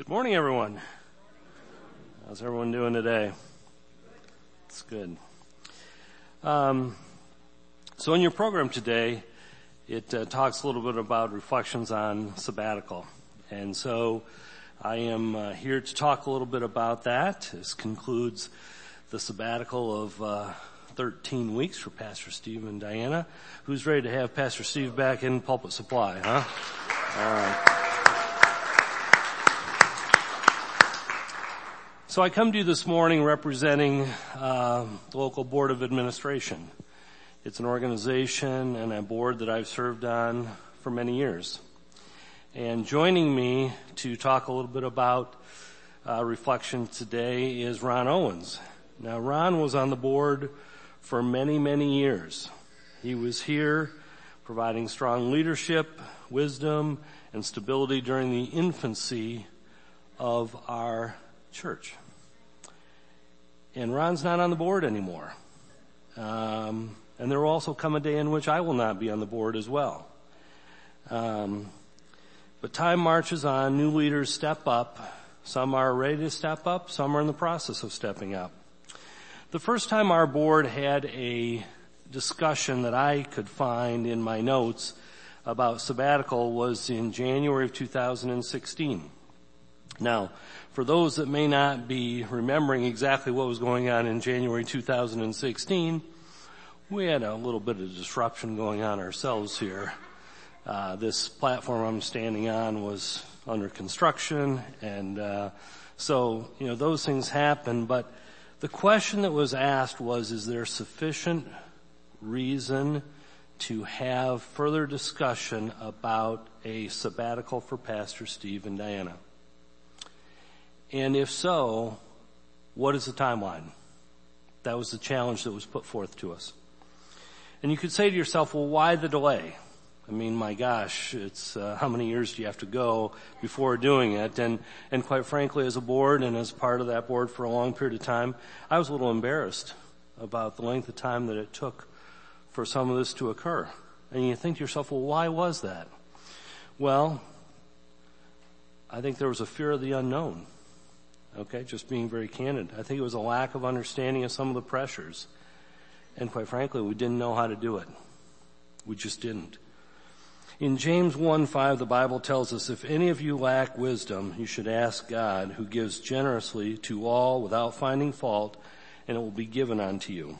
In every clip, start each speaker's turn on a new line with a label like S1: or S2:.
S1: Good morning, everyone. How's everyone doing today? It's good. Um, so in your program today, it uh, talks a little bit about reflections on sabbatical. And so I am uh, here to talk a little bit about that. This concludes the sabbatical of uh, 13 weeks for Pastor Steve and Diana. Who's ready to have Pastor Steve back in Pulpit Supply, huh? All right. So I come to you this morning representing uh, the local board of administration. It's an organization and a board that I've served on for many years. And joining me to talk a little bit about uh, reflection today is Ron Owens. Now Ron was on the board for many, many years. He was here providing strong leadership, wisdom, and stability during the infancy of our church. And Ron's not on the board anymore. Um, and there will also come a day in which I will not be on the board as well. Um, but time marches on, new leaders step up. Some are ready to step up, some are in the process of stepping up. The first time our board had a discussion that I could find in my notes about sabbatical was in January of 2016. Now, for those that may not be remembering exactly what was going on in January 2016, we had a little bit of disruption going on ourselves here. Uh, this platform I'm standing on was under construction and uh, so you know those things happen but the question that was asked was is there sufficient reason to have further discussion about a sabbatical for pastor steve and diana and if so, what is the timeline? That was the challenge that was put forth to us. And you could say to yourself, well, why the delay? I mean, my gosh, it's uh, how many years do you have to go before doing it? And and quite frankly, as a board and as part of that board for a long period of time, I was a little embarrassed about the length of time that it took for some of this to occur. And you think to yourself, well, why was that? Well, I think there was a fear of the unknown. Okay, just being very candid. I think it was a lack of understanding of some of the pressures. And quite frankly, we didn't know how to do it. We just didn't. In James 1:5, the Bible tells us, if any of you lack wisdom, you should ask God, who gives generously to all without finding fault, and it will be given unto you.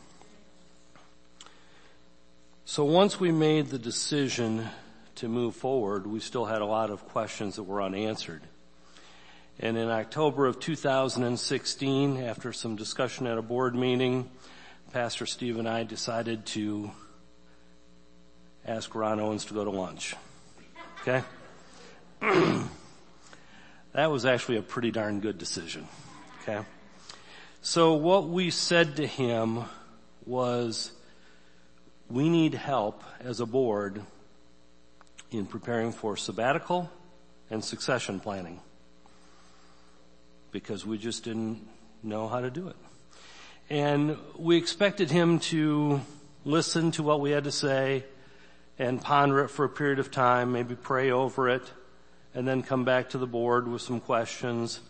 S1: So once we made the decision to move forward, we still had a lot of questions that were unanswered. And in October of 2016, after some discussion at a board meeting, Pastor Steve and I decided to ask Ron Owens to go to lunch. Okay? that was actually a pretty darn good decision. Okay? So what we said to him was, we need help as a board in preparing for sabbatical and succession planning because we just didn't know how to do it. And we expected him to listen to what we had to say and ponder it for a period of time, maybe pray over it, and then come back to the board with some questions.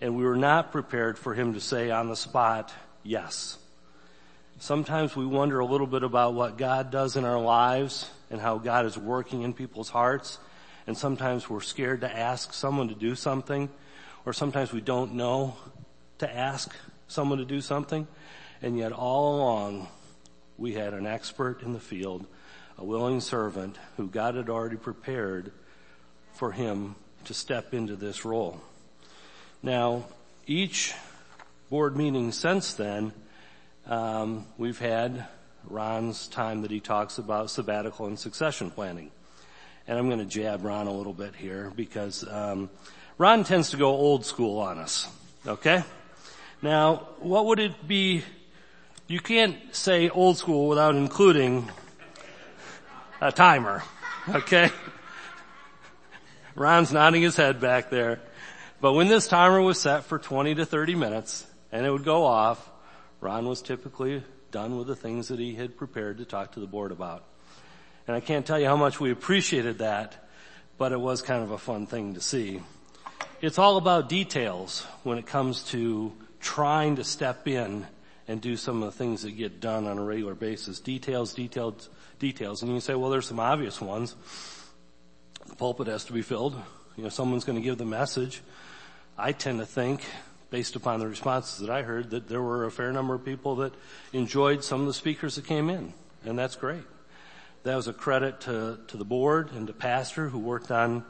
S1: And we were not prepared for him to say on the spot, yes. Sometimes we wonder a little bit about what God does in our lives and how God is working in people's hearts. And sometimes we're scared to ask someone to do something or sometimes we don't know to ask someone to do something. And yet all along, we had an expert in the field, a willing servant who God had already prepared for him to step into this role. Now, each board meeting since then, um, we've had Ron's time that he talks about sabbatical and succession planning. And I'm going to jab Ron a little bit here because um, Ron tends to go old school on us. Okay? Now, what would it be? You can't say old school without including a timer. Okay? Ron's nodding his head back there. But when this timer was set for 20 to 30 minutes and it would go off, Ron was typically done with the things that he had prepared to talk to the board about. And I can't tell you how much we appreciated that, but it was kind of a fun thing to see. It's all about details when it comes to trying to step in and do some of the things that get done on a regular basis. Details, details, details. And you say, well, there's some obvious ones. The pulpit has to be filled. You know, someone's going to give the message. I tend to think, based upon the responses that I heard, that there were a fair number of people that enjoyed some of the speakers that came in. And that's great. That was a credit to, to the board and to pastor who worked on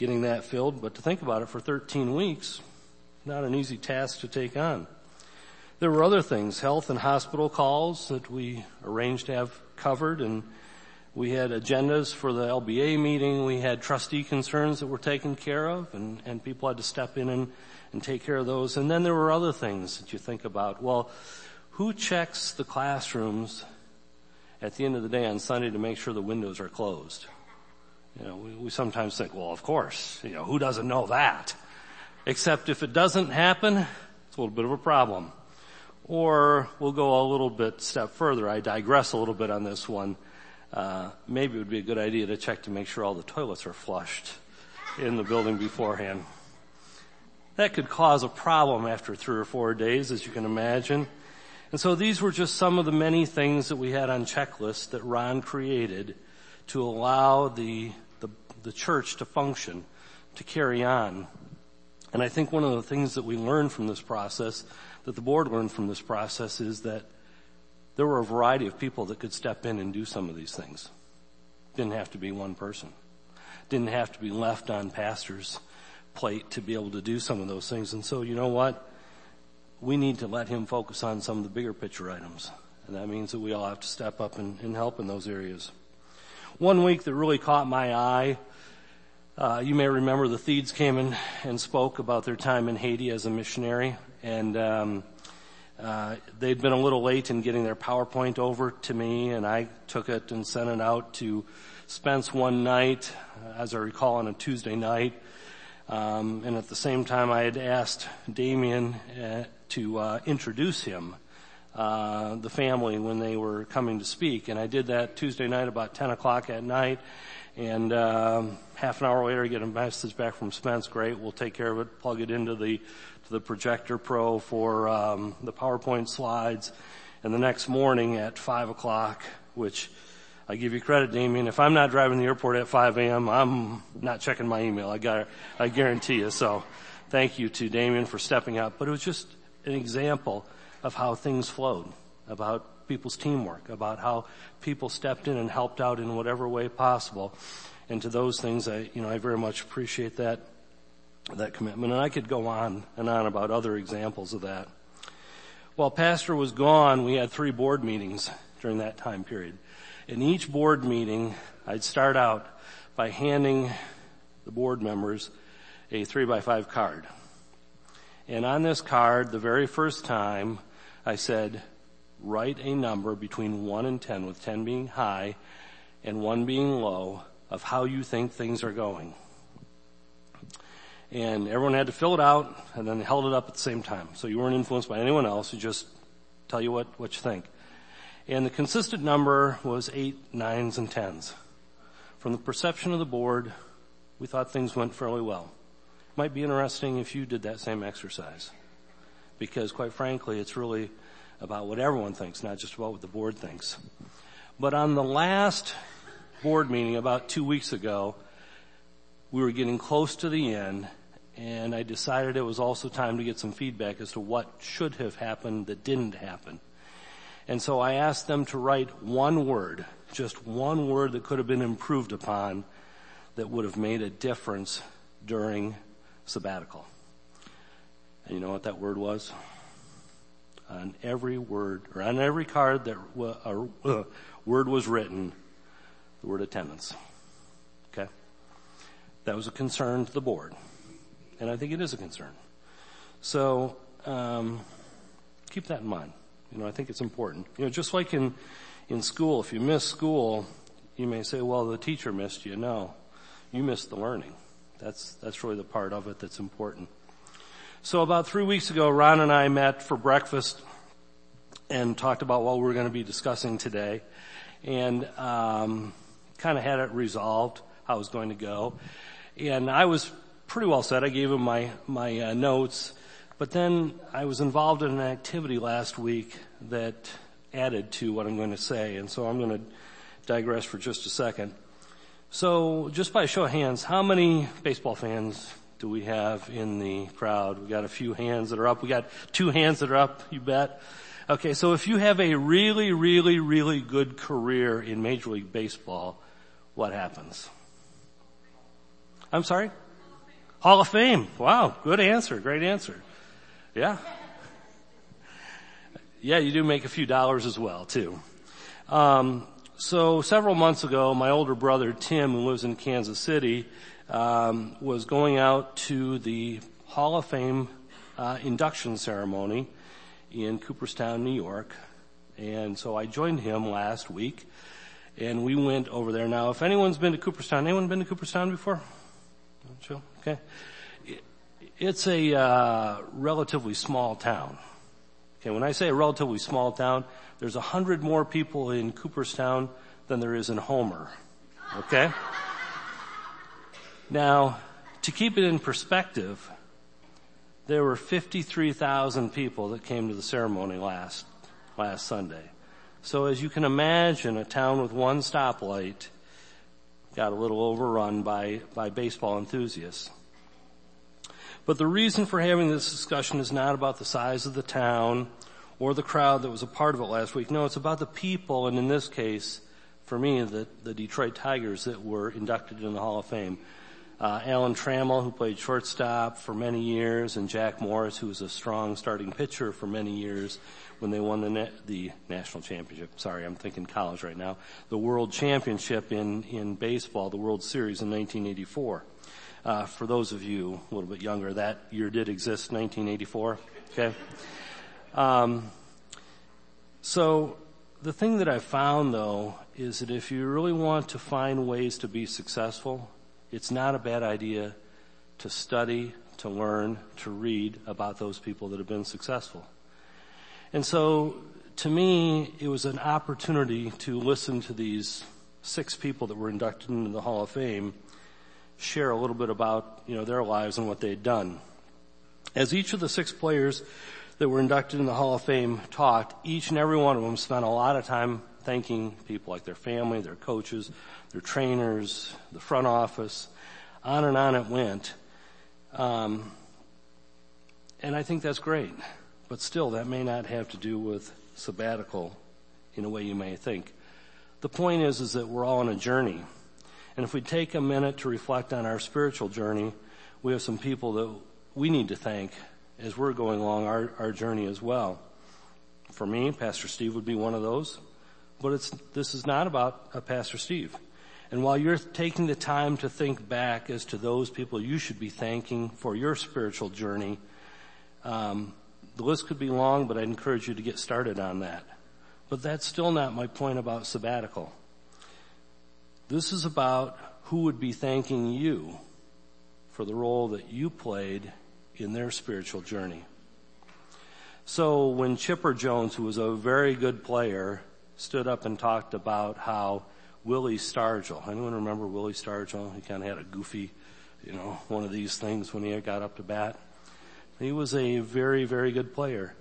S1: getting that filled. But to think about it for 13 weeks, not an easy task to take on. There were other things, health and hospital calls that we arranged to have covered and we had agendas for the LBA meeting. We had trustee concerns that were taken care of and, and people had to step in and, and take care of those. And then there were other things that you think about. Well, who checks the classrooms at the end of the day on Sunday to make sure the windows are closed? You know, we, we sometimes think, well, of course, you know, who doesn't know that? Except if it doesn't happen, it's a little bit of a problem. Or we'll go a little bit step further. I digress a little bit on this one. Uh, maybe it would be a good idea to check to make sure all the toilets are flushed in the building beforehand. That could cause a problem after three or four days, as you can imagine. And so these were just some of the many things that we had on checklists that Ron created to allow the, the, the church to function, to carry on. And I think one of the things that we learned from this process, that the board learned from this process is that there were a variety of people that could step in and do some of these things. Didn't have to be one person. Didn't have to be left on pastor's plate to be able to do some of those things. And so you know what? We need to let him focus on some of the bigger picture items. And that means that we all have to step up and, and help in those areas. One week that really caught my eye, uh, you may remember the Thiedes came in and spoke about their time in Haiti as a missionary. And um, uh, they'd been a little late in getting their PowerPoint over to me, and I took it and sent it out to Spence one night, as I recall, on a Tuesday night. Um, and at the same time, I had asked Damien uh, to uh, introduce him, uh, the family, when they were coming to speak. And I did that Tuesday night about 10 o'clock at night. And um, half an hour later, I get a message back from Spence. Great, we'll take care of it. Plug it into the to the projector pro for um, the PowerPoint slides. And the next morning at five o'clock, which I give you credit, Damien. If I'm not driving the airport at 5 a.m., I'm not checking my email. I got, I guarantee you. So, thank you to Damien for stepping up. But it was just an example of how things flowed, about people's teamwork, about how people stepped in and helped out in whatever way possible. And to those things, I, you know, I very much appreciate that that commitment. And I could go on and on about other examples of that. While Pastor was gone, we had three board meetings during that time period. In each board meeting, I'd start out by handing the board members a three by five card. And on this card, the very first time, I said, write a number between one and ten, with ten being high and one being low, of how you think things are going and everyone had to fill it out and then held it up at the same time. So you weren't influenced by anyone else. You just tell you what, what you think. And the consistent number was eight, nines, and tens. From the perception of the board, we thought things went fairly well. Might be interesting if you did that same exercise. Because quite frankly, it's really about what everyone thinks, not just about what the board thinks. But on the last board meeting about two weeks ago, we were getting close to the end and I decided it was also time to get some feedback as to what should have happened that didn't happen. And so I asked them to write one word, just one word that could have been improved upon that would have made a difference during sabbatical. And you know what that word was? On every word, or on every card that a uh, word was written, the word attendance. Okay? That was a concern to the board and I think it is a concern. So um, keep that in mind. You know, I think it's important. You know, just like in in school, if you miss school, you may say, "Well, the teacher missed you." No, you missed the learning. That's that's really the part of it that's important. So about three weeks ago, Ron and I met for breakfast and talked about what we were going to be discussing today, and um, kind of had it resolved how it was going to go. And I was pretty well set. I gave him my, my uh, notes, but then I was involved in an activity last week that added to what I'm going to say, and so I'm going to digress for just a second. So just by show of hands, how many baseball fans do we have in the crowd? We got a few hands that are up. We got two hands that are up, you bet. Okay, so if you have a really, really, really good career in Major League Baseball, what happens? I'm sorry? Hall of Fame. Wow, good answer, great answer. Yeah. Yeah, you do make a few dollars as well too. Um, so several months ago, my older brother Tim, who lives in Kansas City, um, was going out to the Hall of Fame uh, induction ceremony in Cooperstown, New York, and so I joined him last week, and we went over there. Now, if anyone's been to Cooperstown, anyone been to Cooperstown before? Okay, it's a uh, relatively small town. Okay, when I say a relatively small town, there's a hundred more people in Cooperstown than there is in Homer. Okay? Now, to keep it in perspective, there were 53,000 people that came to the ceremony last, last Sunday. So as you can imagine, a town with one stoplight got a little overrun by, by baseball enthusiasts. But the reason for having this discussion is not about the size of the town or the crowd that was a part of it last week. No, it's about the people, and in this case, for me, the, the Detroit Tigers that were inducted in the Hall of Fame. Uh, Alan Trammell, who played shortstop for many years, and Jack Morris, who was a strong starting pitcher for many years when they won the, na- the national championship. Sorry, I'm thinking college right now. The World Championship in, in baseball, the World Series in 1984. Uh, for those of you a little bit younger, that year did exist, 1984. Okay. Um, so the thing that I've found though is that if you really want to find ways to be successful, it's not a bad idea to study, to learn, to read about those people that have been successful. And so to me, it was an opportunity to listen to these six people that were inducted into the Hall of Fame share a little bit about, you know, their lives and what they'd done. As each of the six players that were inducted in the Hall of Fame talked, each and every one of them spent a lot of time thanking people like their family, their coaches, their trainers, the front office, on and on it went. Um, and I think that's great. But still, that may not have to do with sabbatical in a way you may think. The point is, is that we're all on a journey. And if we take a minute to reflect on our spiritual journey, we have some people that we need to thank as we're going along our, our journey as well. For me, Pastor Steve would be one of those, but it's, this is not about a Pastor Steve. And while you're taking the time to think back as to those people you should be thanking for your spiritual journey, um, the list could be long, but I'd encourage you to get started on that. But that's still not my point about sabbatical. This is about who would be thanking you for the role that you played in their spiritual journey. So when Chipper Jones, who was a very good player, stood up and talked about how Willie Stargell, anyone remember Willie Stargell? He kind of had a goofy, you know, one of these things when he got up to bat. He was a very, very good player.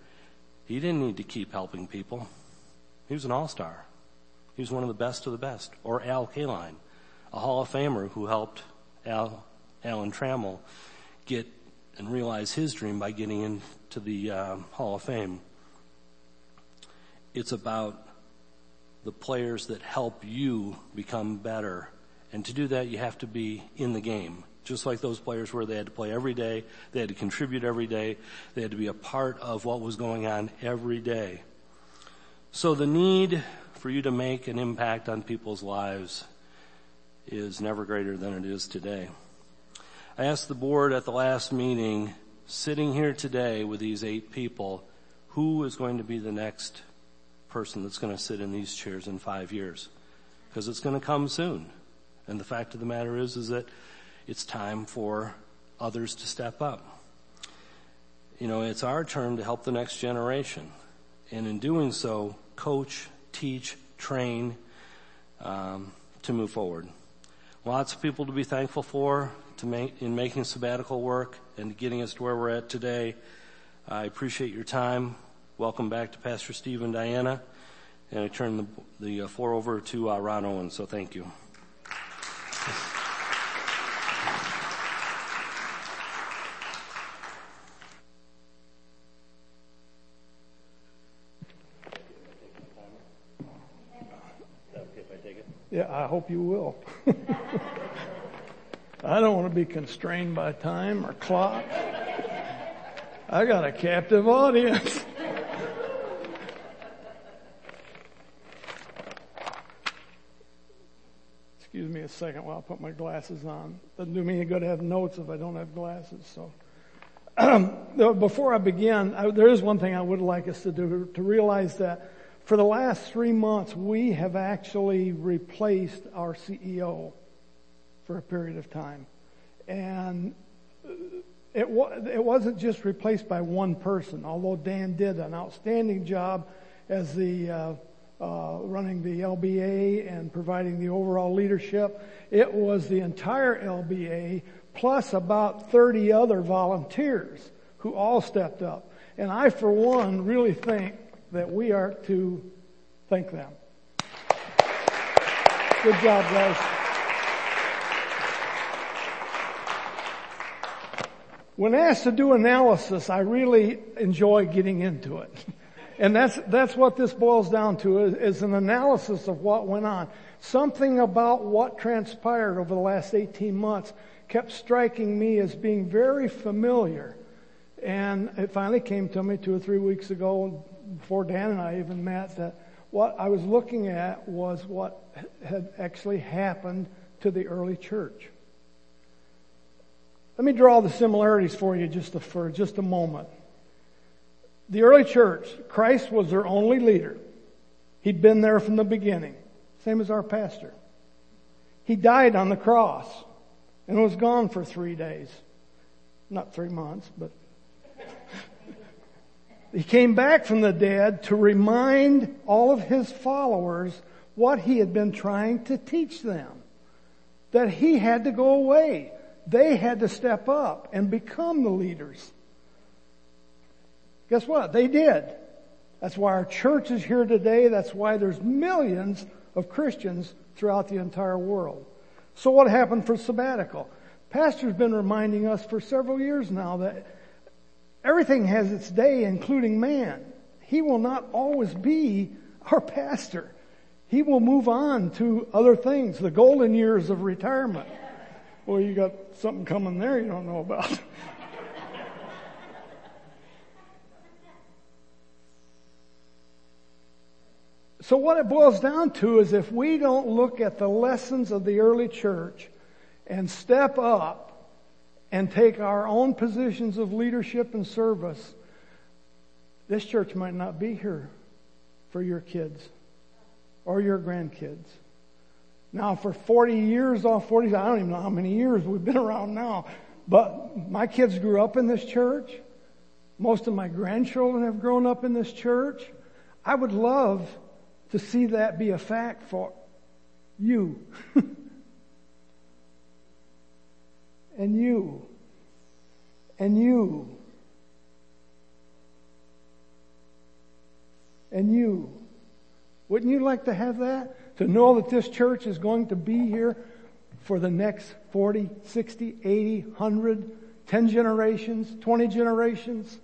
S1: He didn't need to keep helping people. He was an all-star. He was one of the best of the best. Or Al Kaline, a Hall of Famer who helped Al, Alan Trammell get and realize his dream by getting into the uh, Hall of Fame. It's about the players that help you become better. And to do that, you have to be in the game. Just like those players were, they had to play every day, they had to contribute every day, they had to be a part of what was going on every day. So the need for you to make an impact on people's lives is never greater than it is today. I asked the board at the last meeting, sitting here today with these eight people, who is going to be the next person that's going to sit in these chairs in five years? Because it's going to come soon. And the fact of the matter is, is that it's time for others to step up. You know, it's our turn to help the next generation. And in doing so, coach, teach, train, um, to move forward. Lots of people to be thankful for to make, in making sabbatical work and getting us to where we're at today. I appreciate your time. Welcome back to Pastor Steve and Diana. And I turn the, the uh, floor over to uh, Ron Owen, so thank you.
S2: Yeah, I hope you will. I don't want to be constrained by time or clock. I got a captive audience. Excuse me a second while I put my glasses on. Doesn't do me any good to have notes if I don't have glasses, so. Before I begin, I, there is one thing I would like us to do, to realize that for the last three months, we have actually replaced our CEO for a period of time. And it, wa- it wasn't just replaced by one person, although Dan did an outstanding job as the uh, uh, running the LBA and providing the overall leadership. It was the entire LBA plus about 30 other volunteers who all stepped up. And I, for one, really think that we are to thank them. Good job, guys. When asked to do analysis, I really enjoy getting into it. And that's, that's what this boils down to is, is, an analysis of what went on. Something about what transpired over the last 18 months kept striking me as being very familiar. And it finally came to me two or three weeks ago before Dan and I even met that what I was looking at was what had actually happened to the early church. Let me draw the similarities for you just for just a moment. The early church, Christ was their only leader. He'd been there from the beginning, same as our pastor. He died on the cross and was gone for three days. Not three months, but he came back from the dead to remind all of his followers what he had been trying to teach them. That he had to go away. They had to step up and become the leaders. Guess what? They did. That's why our church is here today. That's why there's millions of Christians throughout the entire world. So what happened for sabbatical? Pastor's been reminding us for several years now that Everything has its day, including man. He will not always be our pastor. He will move on to other things, the golden years of retirement. Well, you got something coming there you don't know about. so what it boils down to is if we don't look at the lessons of the early church and step up and take our own positions of leadership and service, this church might not be here for your kids or your grandkids. Now, for 40 years, all 40, I don't even know how many years we've been around now, but my kids grew up in this church. Most of my grandchildren have grown up in this church. I would love to see that be a fact for you. and you and you and you. Wouldn't you like to have that? To know that this church is going to be here for the next 40, 60, 80, 100, 10 generations, 20 generations?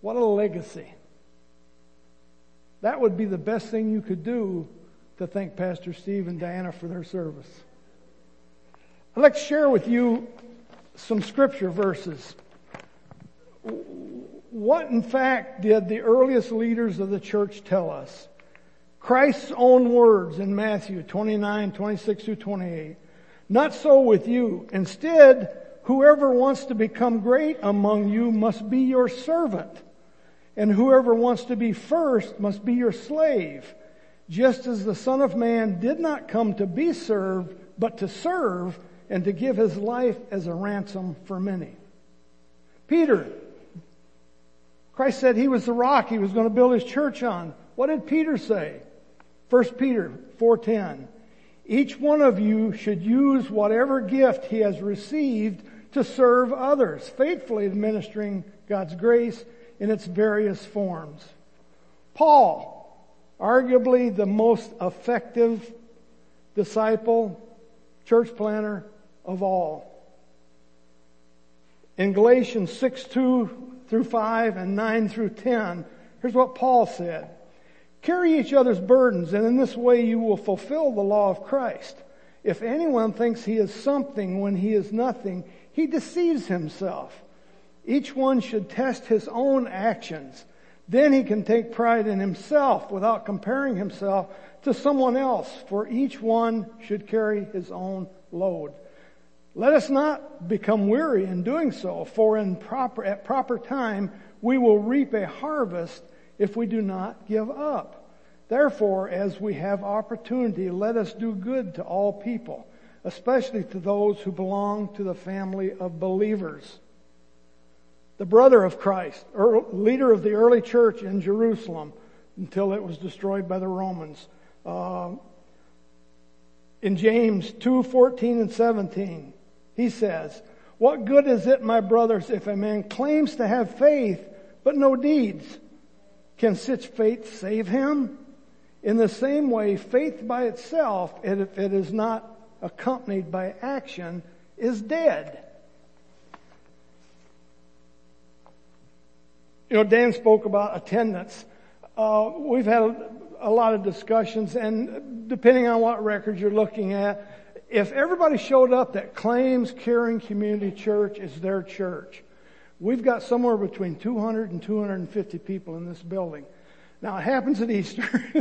S2: What a legacy. That would be the best thing you could do to thank Pastor Steve and Diana for their service. I'd like to share with you some scripture verses. What in fact did the earliest leaders of the church tell us? Christ's own words in Matthew 29, 26 through 28. Not so with you. Instead, whoever wants to become great among you must be your servant. And whoever wants to be first must be your slave. Just as the Son of Man did not come to be served, but to serve and to give his life as a ransom for many. Peter, Christ said he was the rock he was going to build his church on. What did Peter say? 1 Peter 4:10. Each one of you should use whatever gift he has received to serve others, faithfully administering God's grace in its various forms. Paul, arguably the most effective disciple, church planner of all. In Galatians 6, 2 through 5 and 9 through 10, here's what Paul said. Carry each other's burdens and in this way you will fulfill the law of Christ. If anyone thinks he is something when he is nothing, he deceives himself. Each one should test his own actions. Then he can take pride in himself without comparing himself to someone else, for each one should carry his own load. Let us not become weary in doing so, for in proper, at proper time we will reap a harvest if we do not give up. Therefore, as we have opportunity, let us do good to all people, especially to those who belong to the family of believers the brother of Christ, leader of the early church in Jerusalem until it was destroyed by the Romans. Uh, in James 2, 14 and 17, he says, What good is it, my brothers, if a man claims to have faith, but no deeds? Can such faith save him? In the same way, faith by itself, if it is not accompanied by action, is dead. You know, Dan spoke about attendance. Uh, we've had a, lot of discussions, and depending on what records you're looking at, if everybody showed up that claims Caring Community Church is their church, we've got somewhere between 200 and 250 people in this building. Now it happens at Easter,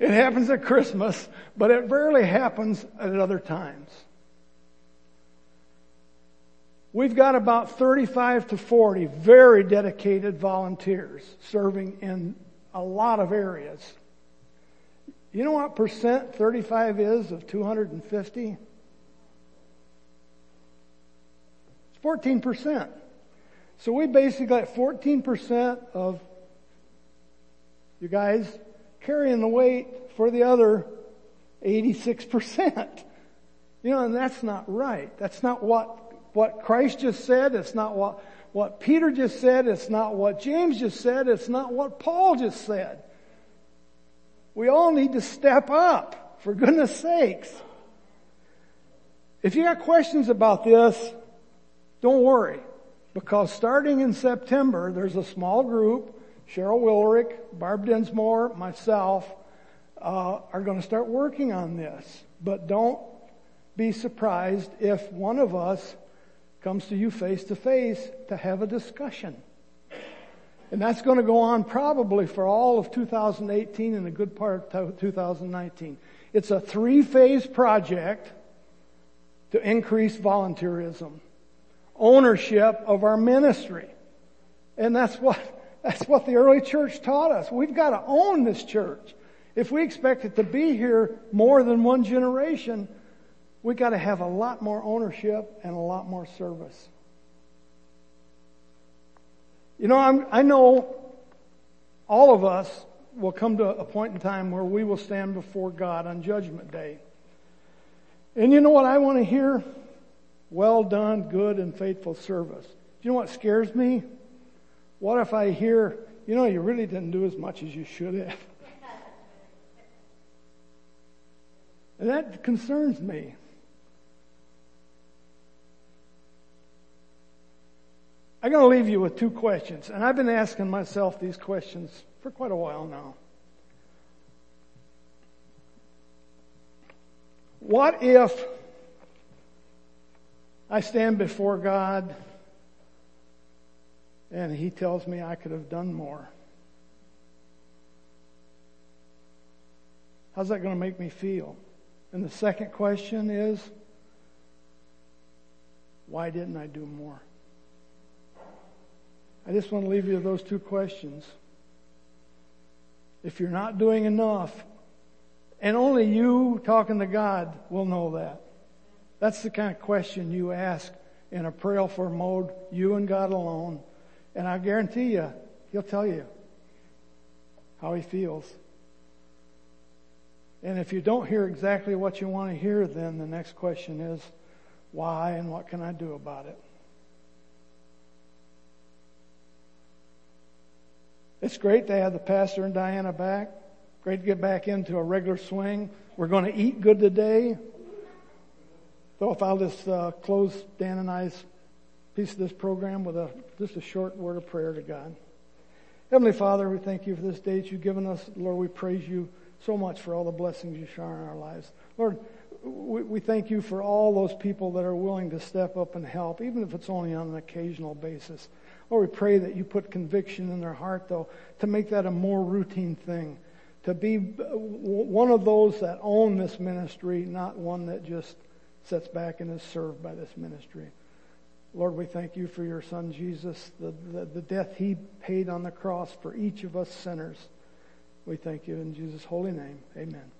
S2: it happens at Christmas, but it rarely happens at other times. We've got about 35 to 40 very dedicated volunteers serving in a lot of areas. You know what percent 35 is of 250? It's 14%. So we basically got 14% of you guys carrying the weight for the other 86%. You know, and that's not right. That's not what what Christ just said. It's not what, what Peter just said. It's not what James just said. It's not what Paul just said. We all need to step up, for goodness sakes. If you got questions about this, don't worry. Because starting in September, there's a small group, Cheryl Willerick, Barb Dinsmore, myself, uh, are going to start working on this. But don't be surprised if one of us comes to you face to face to have a discussion. And that's going to go on probably for all of 2018 and a good part of 2019. It's a three phase project to increase volunteerism, ownership of our ministry. And that's what, that's what the early church taught us. We've got to own this church. If we expect it to be here more than one generation, we got to have a lot more ownership and a lot more service. You know, I'm, i know all of us will come to a point in time where we will stand before God on Judgment Day. And you know what I want to hear? Well done, good and faithful service. Do you know what scares me? What if I hear, you know, you really didn't do as much as you should have? And that concerns me. I'm going to leave you with two questions, and I've been asking myself these questions for quite a while now. What if I stand before God and He tells me I could have done more? How's that going to make me feel? And the second question is, why didn't I do more? I just want to leave you with those two questions. If you're not doing enough, and only you talking to God will know that. That's the kind of question you ask in a prayerful mode, you and God alone. And I guarantee you, He'll tell you how He feels. And if you don't hear exactly what you want to hear, then the next question is, why and what can I do about it? It's great to have the pastor and Diana back. Great to get back into a regular swing. We're going to eat good today. So if I'll just uh, close Dan and I's piece of this program with a just a short word of prayer to God. Heavenly Father, we thank you for this day that you've given us. Lord, we praise you so much for all the blessings you shower in our lives. Lord, we, we thank you for all those people that are willing to step up and help, even if it's only on an occasional basis. Lord, we pray that you put conviction in their heart, though, to make that a more routine thing. To be one of those that own this ministry, not one that just sits back and is served by this ministry. Lord, we thank you for your son Jesus, the, the, the, death he paid on the cross for each of us sinners. We thank you in Jesus' holy name. Amen.